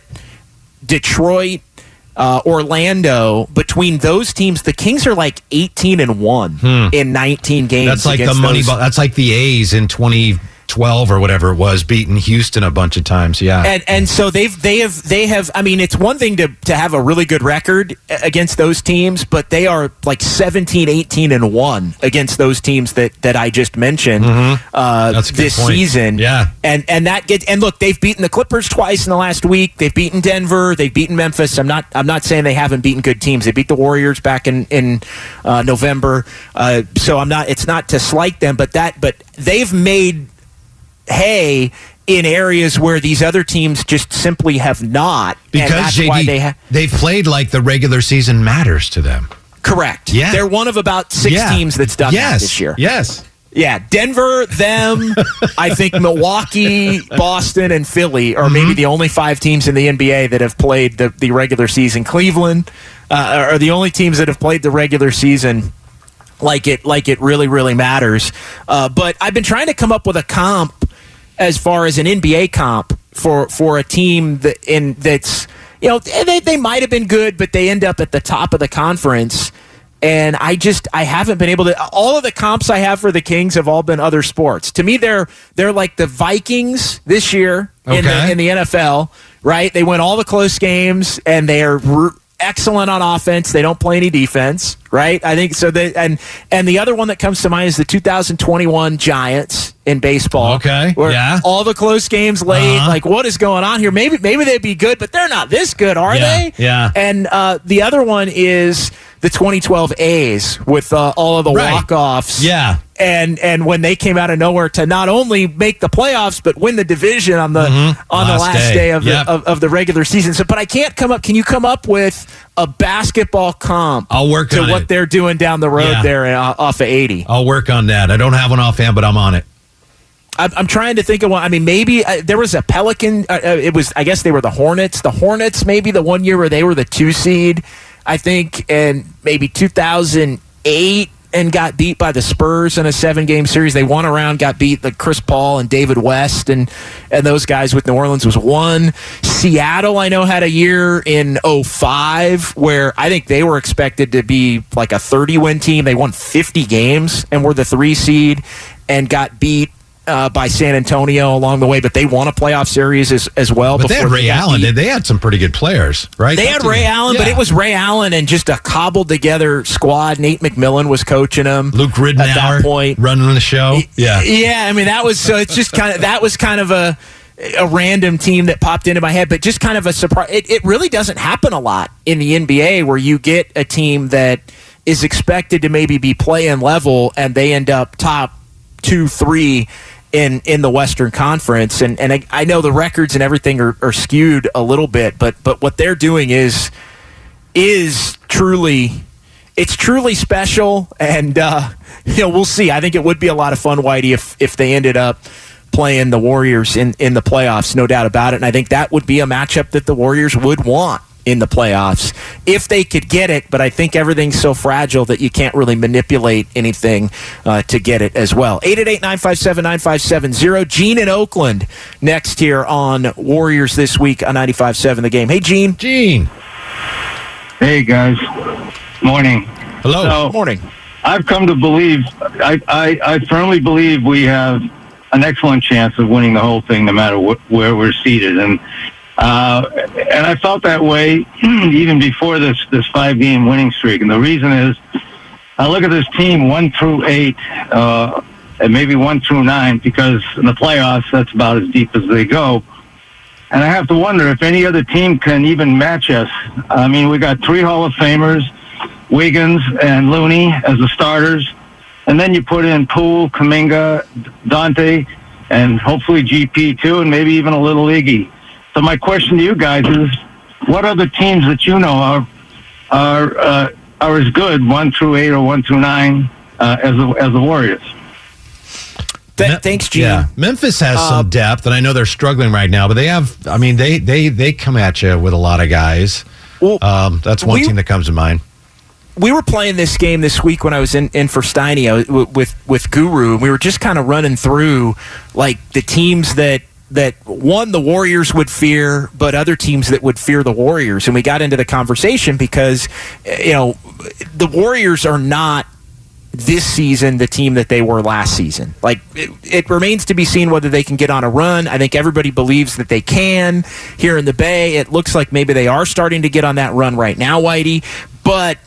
Detroit, uh, Orlando. Between those teams, the Kings are like eighteen and one in nineteen games.
Hmm. That's like the money.
those-
That's like the A's in 2012 or whatever it was, beating Houston a bunch of times. Yeah.
and and so they've they have they have I mean it's one thing to to have a really good record against those teams but they are like 17 18 and 1 against those teams that that I just mentioned uh
Mm-hmm. Good
this
point.
season
Yeah.
and and that gets and look they've beaten the Clippers twice in the last week they've beaten Denver they've beaten Memphis I'm not I'm not saying they haven't beaten good teams they beat the Warriors back in in uh, November uh, so I'm not it's not to slight them but that but they've made hay in areas where these other teams just simply have not.
because JD,
why they ha-
they've played like the regular season matters to them.
correct.
Yeah.
they're one of about six
Yeah.
teams that's done
yes.
that this year.
Yes.
Yeah, Denver, them, I think Milwaukee, Boston, and Philly are
Mm-hmm.
maybe the only five teams in the NBA that have played the, the regular season. Cleveland uh, are the only teams that have played the regular season like it like it really really matters. Uh, but I've been trying to come up with a comp as far as an NBA comp for for a team that in that's you know they they might have been good, but they end up at the top of the conference. And I just I haven't been able to. All of the comps I have for the Kings have all been other sports. To me, they're they're like the Vikings this year in the in the NFL. Right? They win all the close games, and they are excellent on offense. They don't play any defense. Right? I think so. They, and and the other one that comes to mind is the 2021 Giants in baseball.
Okay,
where
yeah.
all the close games late.
Uh-huh.
Like, what is going on here? Maybe maybe they'd be good, but they're not this good, are
Yeah,
they?
yeah.
And uh, the other one is the 2012 A's with uh, all of the
Right.
walk-offs.
Yeah.
And and when they came out of nowhere to not only make the playoffs but win the division on the on the
Mm-hmm. Last
last
day.
day, of,
Yep.
the, of of the regular season. So, but I can't come up. Can you come up with a basketball comp?
I'll work
to
on
what
it.
they're doing down the road
Yeah.
there uh, off of 80.
I'll work on that. I don't have one offhand, but I'm on it.
I'm, I'm trying to think of one. I mean, maybe uh, there was a Pelican. Uh, uh, it was, I guess they were the Hornets. The Hornets, maybe the one year where they were the two seed, I think, and maybe 2008 and got beat by the Spurs in a seven game series. They won around, got beat the Chris Paul and David West and and those guys with New Orleans was one. Seattle, I know, had a year in 05 where I think they were expected to be like a 30 win team. They won 50 games and were the three seed and got beat uh, by San Antonio along the way, but they won a playoff series as, as well.
But they had
before
Ray Allen.
beat.
They had some pretty good players, right?
They had Ray Allen, but it was Ray Allen and just a cobbled together squad. Nate McMillan was coaching them.
Luke Ridnour
at that point.
running the show. Yeah.
Yeah, I mean that was so. It's just kind of that was kind of a a random team that popped into my head, but just kind of a surprise. It, it really doesn't happen a lot in the NBA where you get a team that is expected to maybe be playing level and they end up top two, three in in the Western Conference. And and I, I know the records and everything are, are skewed a little bit, but but what they're doing is is truly it's truly special and uh, you know we'll see i think it would be a lot of fun whitey if if they ended up playing the warriors in in the playoffs no doubt about it and i think that would be a matchup that the warriors would want in the playoffs if they could get it. But I think everything's so fragile that you can't really manipulate anything uh, to get it as well. 888 957 9570. Gene in Oakland next here on Warriors this week on 95.7 The Game. Hey, Gene.
Gene.
Hey, guys. Morning.
Hello.
So,
Morning.
I've come to believe, I, I, I firmly believe we have an excellent chance of winning the whole thing no matter wh- where we're seated. And uh, and I felt that way even before this, this five game winning streak. And the reason is I look at this team one through eight, uh, and maybe one through nine, because in the playoffs, that's about as deep as they go. And I have to wonder if any other team can even match us. I mean, we got three Hall of Famers, Wiggins and Looney as the starters. And then you put in Poole, Kuminga, Donte, and hopefully GP too, and maybe even a little Iggy. So my question to you guys is, what other teams that you know are are uh, are as good one through eight or one through nine uh, as the, as the Warriors?
Th- thanks, Gene.
Yeah, Memphis has
Uh,
some depth, and I know they're struggling right now, but they have. I mean, they they they come at you with a lot of guys.
Well,
um, that's one
we-
team that comes to mind.
we were playing this game this week when I was in, in for Steiny I was- w- with with Guru, and we were just kind of running through like the teams that that one the Warriors would fear, but other teams that would fear the Warriors, and we got into the conversation because eh, you know the Warriors are not this season the team that they were last season. Like it, it remains to be seen whether they can get on a run. I think everybody believes that they can here in the Bay. It looks like maybe they are starting to get on that run right now, Whitey. But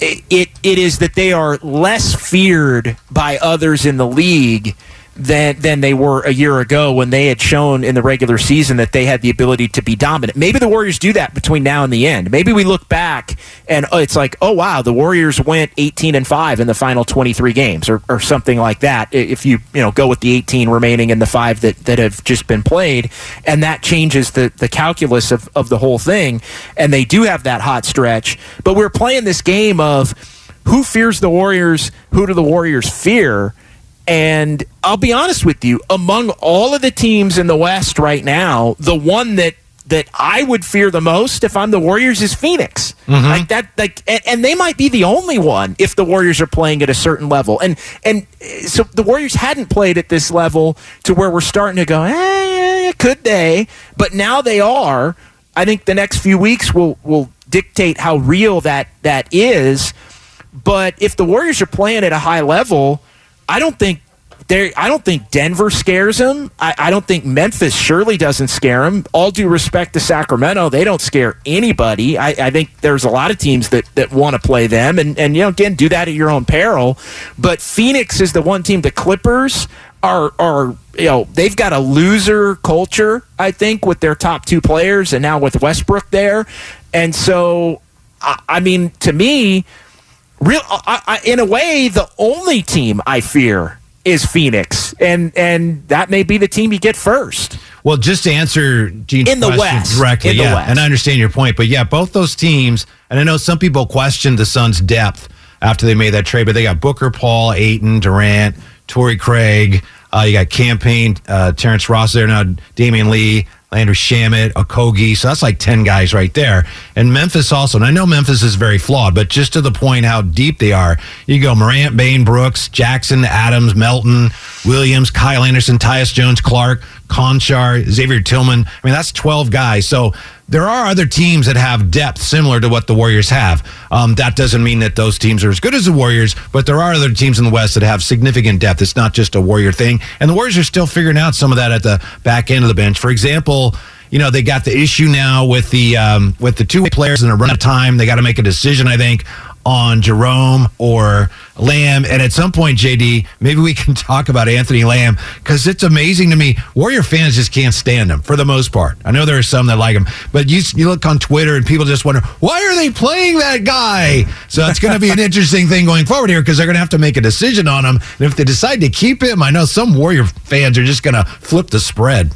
it it, it is that they are less feared by others in the league than than they were a year ago when they had shown in the regular season that they had the ability to be dominant. Maybe the Warriors do that between now and the end. Maybe we look back and oh, it's like, oh wow, the Warriors went 18 and 5 in the final 23 games or, or something like that. If you, you know, go with the 18 remaining and the 5 that, that have just been played and that changes the the calculus of of the whole thing and they do have that hot stretch, but we're playing this game of who fears the Warriors, who do the Warriors fear? And I'll be honest with you, among all of the teams in the West right now, the one that that I would fear the most if I'm the Warriors is Phoenix. Like that like and, and they might be the only one if the Warriors are playing at a certain level. And and eh, so the Warriors hadn't played at this level to where we're starting to go, eh, could they? But now they are. I think the next few weeks will will dictate how real that that is. But if the Warriors are playing at a high level, I don't think there. I don't think Denver scares them. I, I don't think Memphis surely doesn't scare them. All due respect to Sacramento, they don't scare anybody. I, I think there's a lot of teams that, that want to play them, and and you know again do that at your own peril. But Phoenix is the one team. The Clippers are are you know they've got a loser culture. I think with their top two players, and now with Westbrook there, and so I, I mean to me real I, I, in a way the only team i fear is phoenix and and that may be the team you get first
Well, just to answer Gene's
In the West.
directly,
In the
yeah,
West.
and I understand your point, but yeah, both those teams, and I know some people questioned the Suns' depth after they made that trade, but they got Booker, Paul, Ayton, Durant, Torrey Craig, uh, you got Cam Payne, uh, Terrence Ross there now, Damion Lee, Landry Shamet, Okogie, so that's like ten guys right there, and Memphis also. And I know Memphis is very flawed, but just to the point how deep they are, you go Morant, Bane, Brooks, Jackson, Adams, Melton, Williams, Kyle Anderson, Tyus Jones, Clarke, Konchar, Xavier Tillman. I mean, that's 12 guys. So there are other teams that have depth similar to what the Warriors have. Um, that doesn't mean that those teams are as good as the Warriors, but there are other teams in the West that have significant depth. It's not just a Warrior thing. And the Warriors are still figuring out some of that at the back end of the bench. For example, you know they got the issue now with the um, with the two players and a run of time. They got to make a decision, I think, on Jerome or Lamb. And at some point, JD, maybe we can talk about Anthony Lamb because it's amazing to me. Warrior fans just can't stand him for the most part. I know there are some that like him, but you, you look on Twitter and people just wonder, why are they playing that guy? So it's going to be an interesting thing going forward here because they're going to have to make a decision on him. And if they decide to keep him, I know some Warrior fans are just going to flip the spread.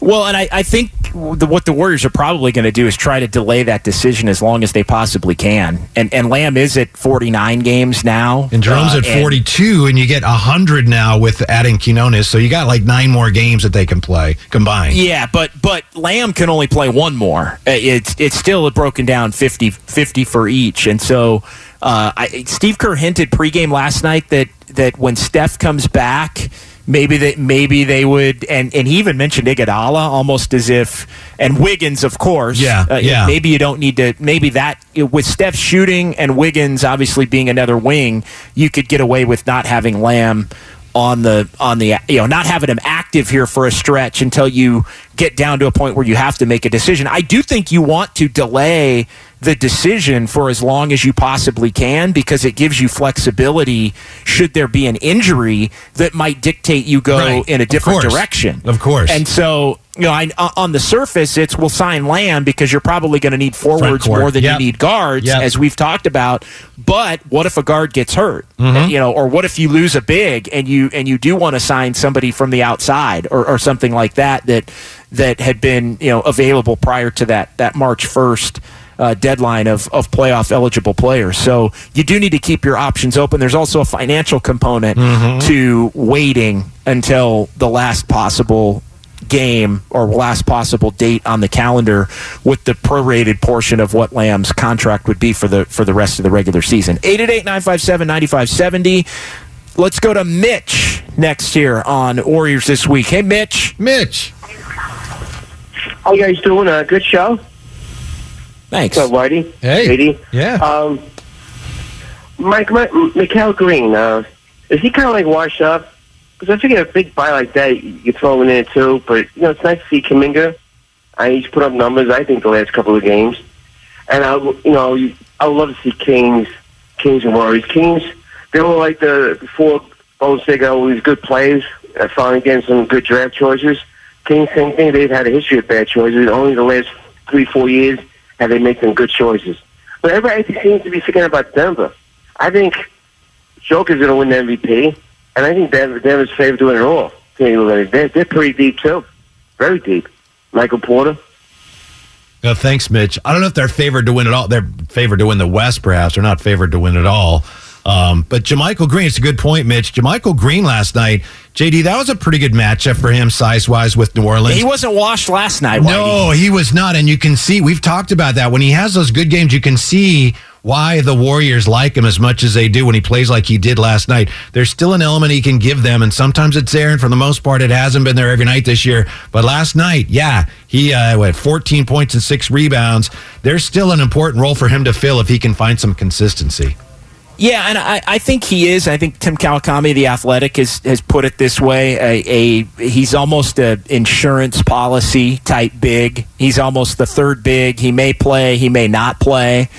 Well, and I, I think the, what the Warriors are probably going to do is try to delay that decision as long as they possibly can. And and Lamb is at 49 games now.
And Jerome's
uh,
at 42, and you get 100 now with adding Quinones. So you got like nine more games that they can play combined.
Yeah, but but Lamb can only play one more. Uh, It's it's still broken down 50, 50 for each, and so uh, I, Steve Kerr hinted pregame last night that that when Steph comes back. Maybe that maybe they would, and, and he even mentioned Iguodala almost as if, and Wiggins, of course.
Yeah,
Uh,
yeah.
Maybe you don't need to. Maybe that with Steph shooting and Wiggins obviously being another wing, you could get away with not having Lamb on the on the you know not having him active here for a stretch until you get down to a point where you have to make a decision. I do think you want to delay the decision for as long as you possibly can because it gives you flexibility should there be an injury that might dictate you go
Right.
in a different
course.
direction.
Of course.
And so, you know, I, on the surface, it's we'll sign Lamb because you're probably going to need forwards more than
Yep.
you need guards,
Yep.
as we've talked about. But what if a guard gets hurt?
Mhm.
You know, or what if you lose a big and you and you do want to sign somebody from the outside or, or something like that that that had been you know available prior to that that March first. Uh, deadline of, of playoff eligible players. So you do need to keep your options open. There's also a financial component
Mhm.
to waiting until the last possible game or last possible date on the calendar with the prorated portion of what Lamb's contract would be for the for the rest of the regular season. 888-957-9570. Let's go to Mitch next here on Warriors this week. Hey Mitch.
Mitch.
How you guys doing? Uh, good show.
Thanks.
What's up, Whitey?
Hey.
Katie?
Yeah.
Um, Mike, Mike Mikael Green, uh, is he kind of like washed up? Because I figure a big buy like that, you throw him in there too. But, you know, it's nice to see Kuminga. I he's put up numbers, I think, the last couple of games. And, I, you know, I would love to see Kings, Kings and Warriors. Kings, they were like the, before Bones they got all these good players, uh, finally getting some good draft choices. Kings, same thing. They've had a history of bad choices. Only the last three, four years have they made some good choices. But everybody seems to be forgetting about Denver. I think Joker's going to win the MVP, and I think Denver, Denver's favored to win it all. They're, they're pretty deep, too. Very deep. Michael Porter.
No, thanks, Mitch. I don't know if they're favored to win it all. They're favored to win the West, perhaps. They're not favored to win it all. Um, but JaMychal Green, it's a good point, Mitch. JaMychal Green last night, JD, that was a pretty good matchup for him size wise with New Orleans.
He wasn't washed last night.
No, he was not. And you can see, we've talked about that. When he has those good games, you can see why the Warriors like him as much as they do when he plays like he did last night. There's still an element he can give them, and sometimes it's there, and for the most part, it hasn't been there every night this year. But last night, yeah, he uh, what 14 points and six rebounds. There's still an important role for him to fill if he can find some consistency.
Yeah, and I, I think he is. I think Tim Kawakami, the athletic, has, has put it this way: a, a he's almost a insurance policy type big. He's almost the third big. He may play, he may not play,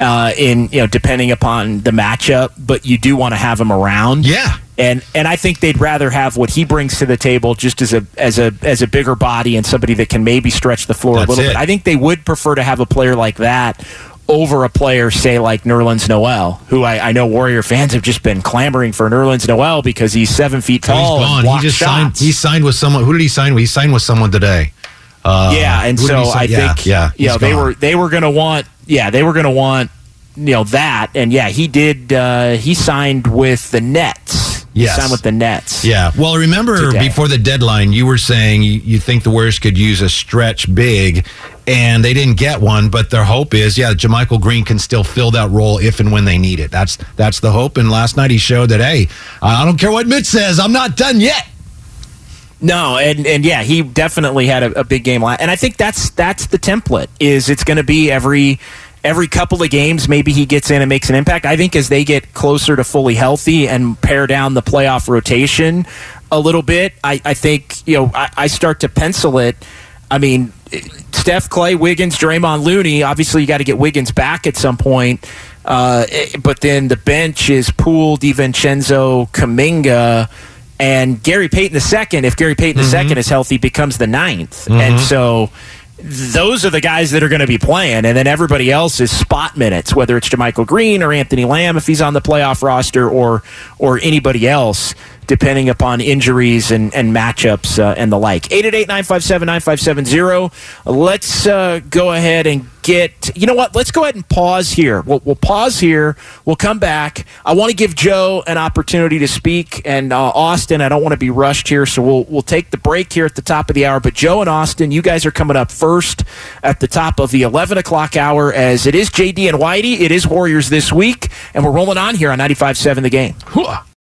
uh, in you know depending upon the matchup. But you do want to have him around.
Yeah.
And and I think they'd rather have what he brings to the table just as a as a as a bigger body and somebody that can maybe stretch the floor
That's
a little
it.
bit. I think they would prefer to have a player like that over a player, say like Nerlens Noel, who I, I know Warrior fans have just been clamoring for Nerlens Noel because he's seven feet tall.
he's gone. He just
shots.
signed. He signed with someone. Who did he sign with? He signed with someone today. Uh,
yeah, and so I
yeah,
think
yeah,
you know they were they were going to want yeah they were going to want you know that and yeah he did uh, he signed with the Nets. He signed with the Nets.
Yeah. Well, remember
Today.
before the deadline, you were saying you, you think the Warriors could use a stretch big, and they didn't get one. But their hope is, yeah, JaMychal Green can still fill that role if and when they need it. That's that's the hope. And last night he showed that, hey, I don't care what Mitch says, I'm not done yet.
No, and and yeah, he definitely had a, a big game, and I think that's that's the template. Is it's going to be every every couple of games, maybe he gets in and makes an impact. I think as they get closer to fully healthy and pare down the playoff rotation a little bit, I, I think you know I, I start to pencil it. I mean, Steph, Klay, Wiggins, Draymond, Looney. Obviously, you got to get Wiggins back at some point. Uh, eh, but then the bench is Poole, DiVincenzo, Kuminga, and Gary Payton the second. If Gary Payton the mm-hmm. second is healthy, becomes the ninth. And mm-hmm. so those are the guys that are going to be playing, and then everybody else is spot minutes, whether it's JaMychal Green or Anthony Lamb if he's on the playoff roster, or or anybody else. Depending upon injuries and, and matchups uh, and the like. 888 957 9570. Let's uh, go ahead and get, you know what? Let's go ahead and pause here. We'll, we'll pause here. We'll come back. I want to give Joe an opportunity to speak, and uh, Austin, I don't want to be rushed here, so we'll, we'll take the break here at the top of the hour. But Joe and Austin, you guys are coming up first at the top of the 11 o'clock hour as it is JD and Whitey. It is Warriors this week, and we're rolling on here on 95.7 The Game.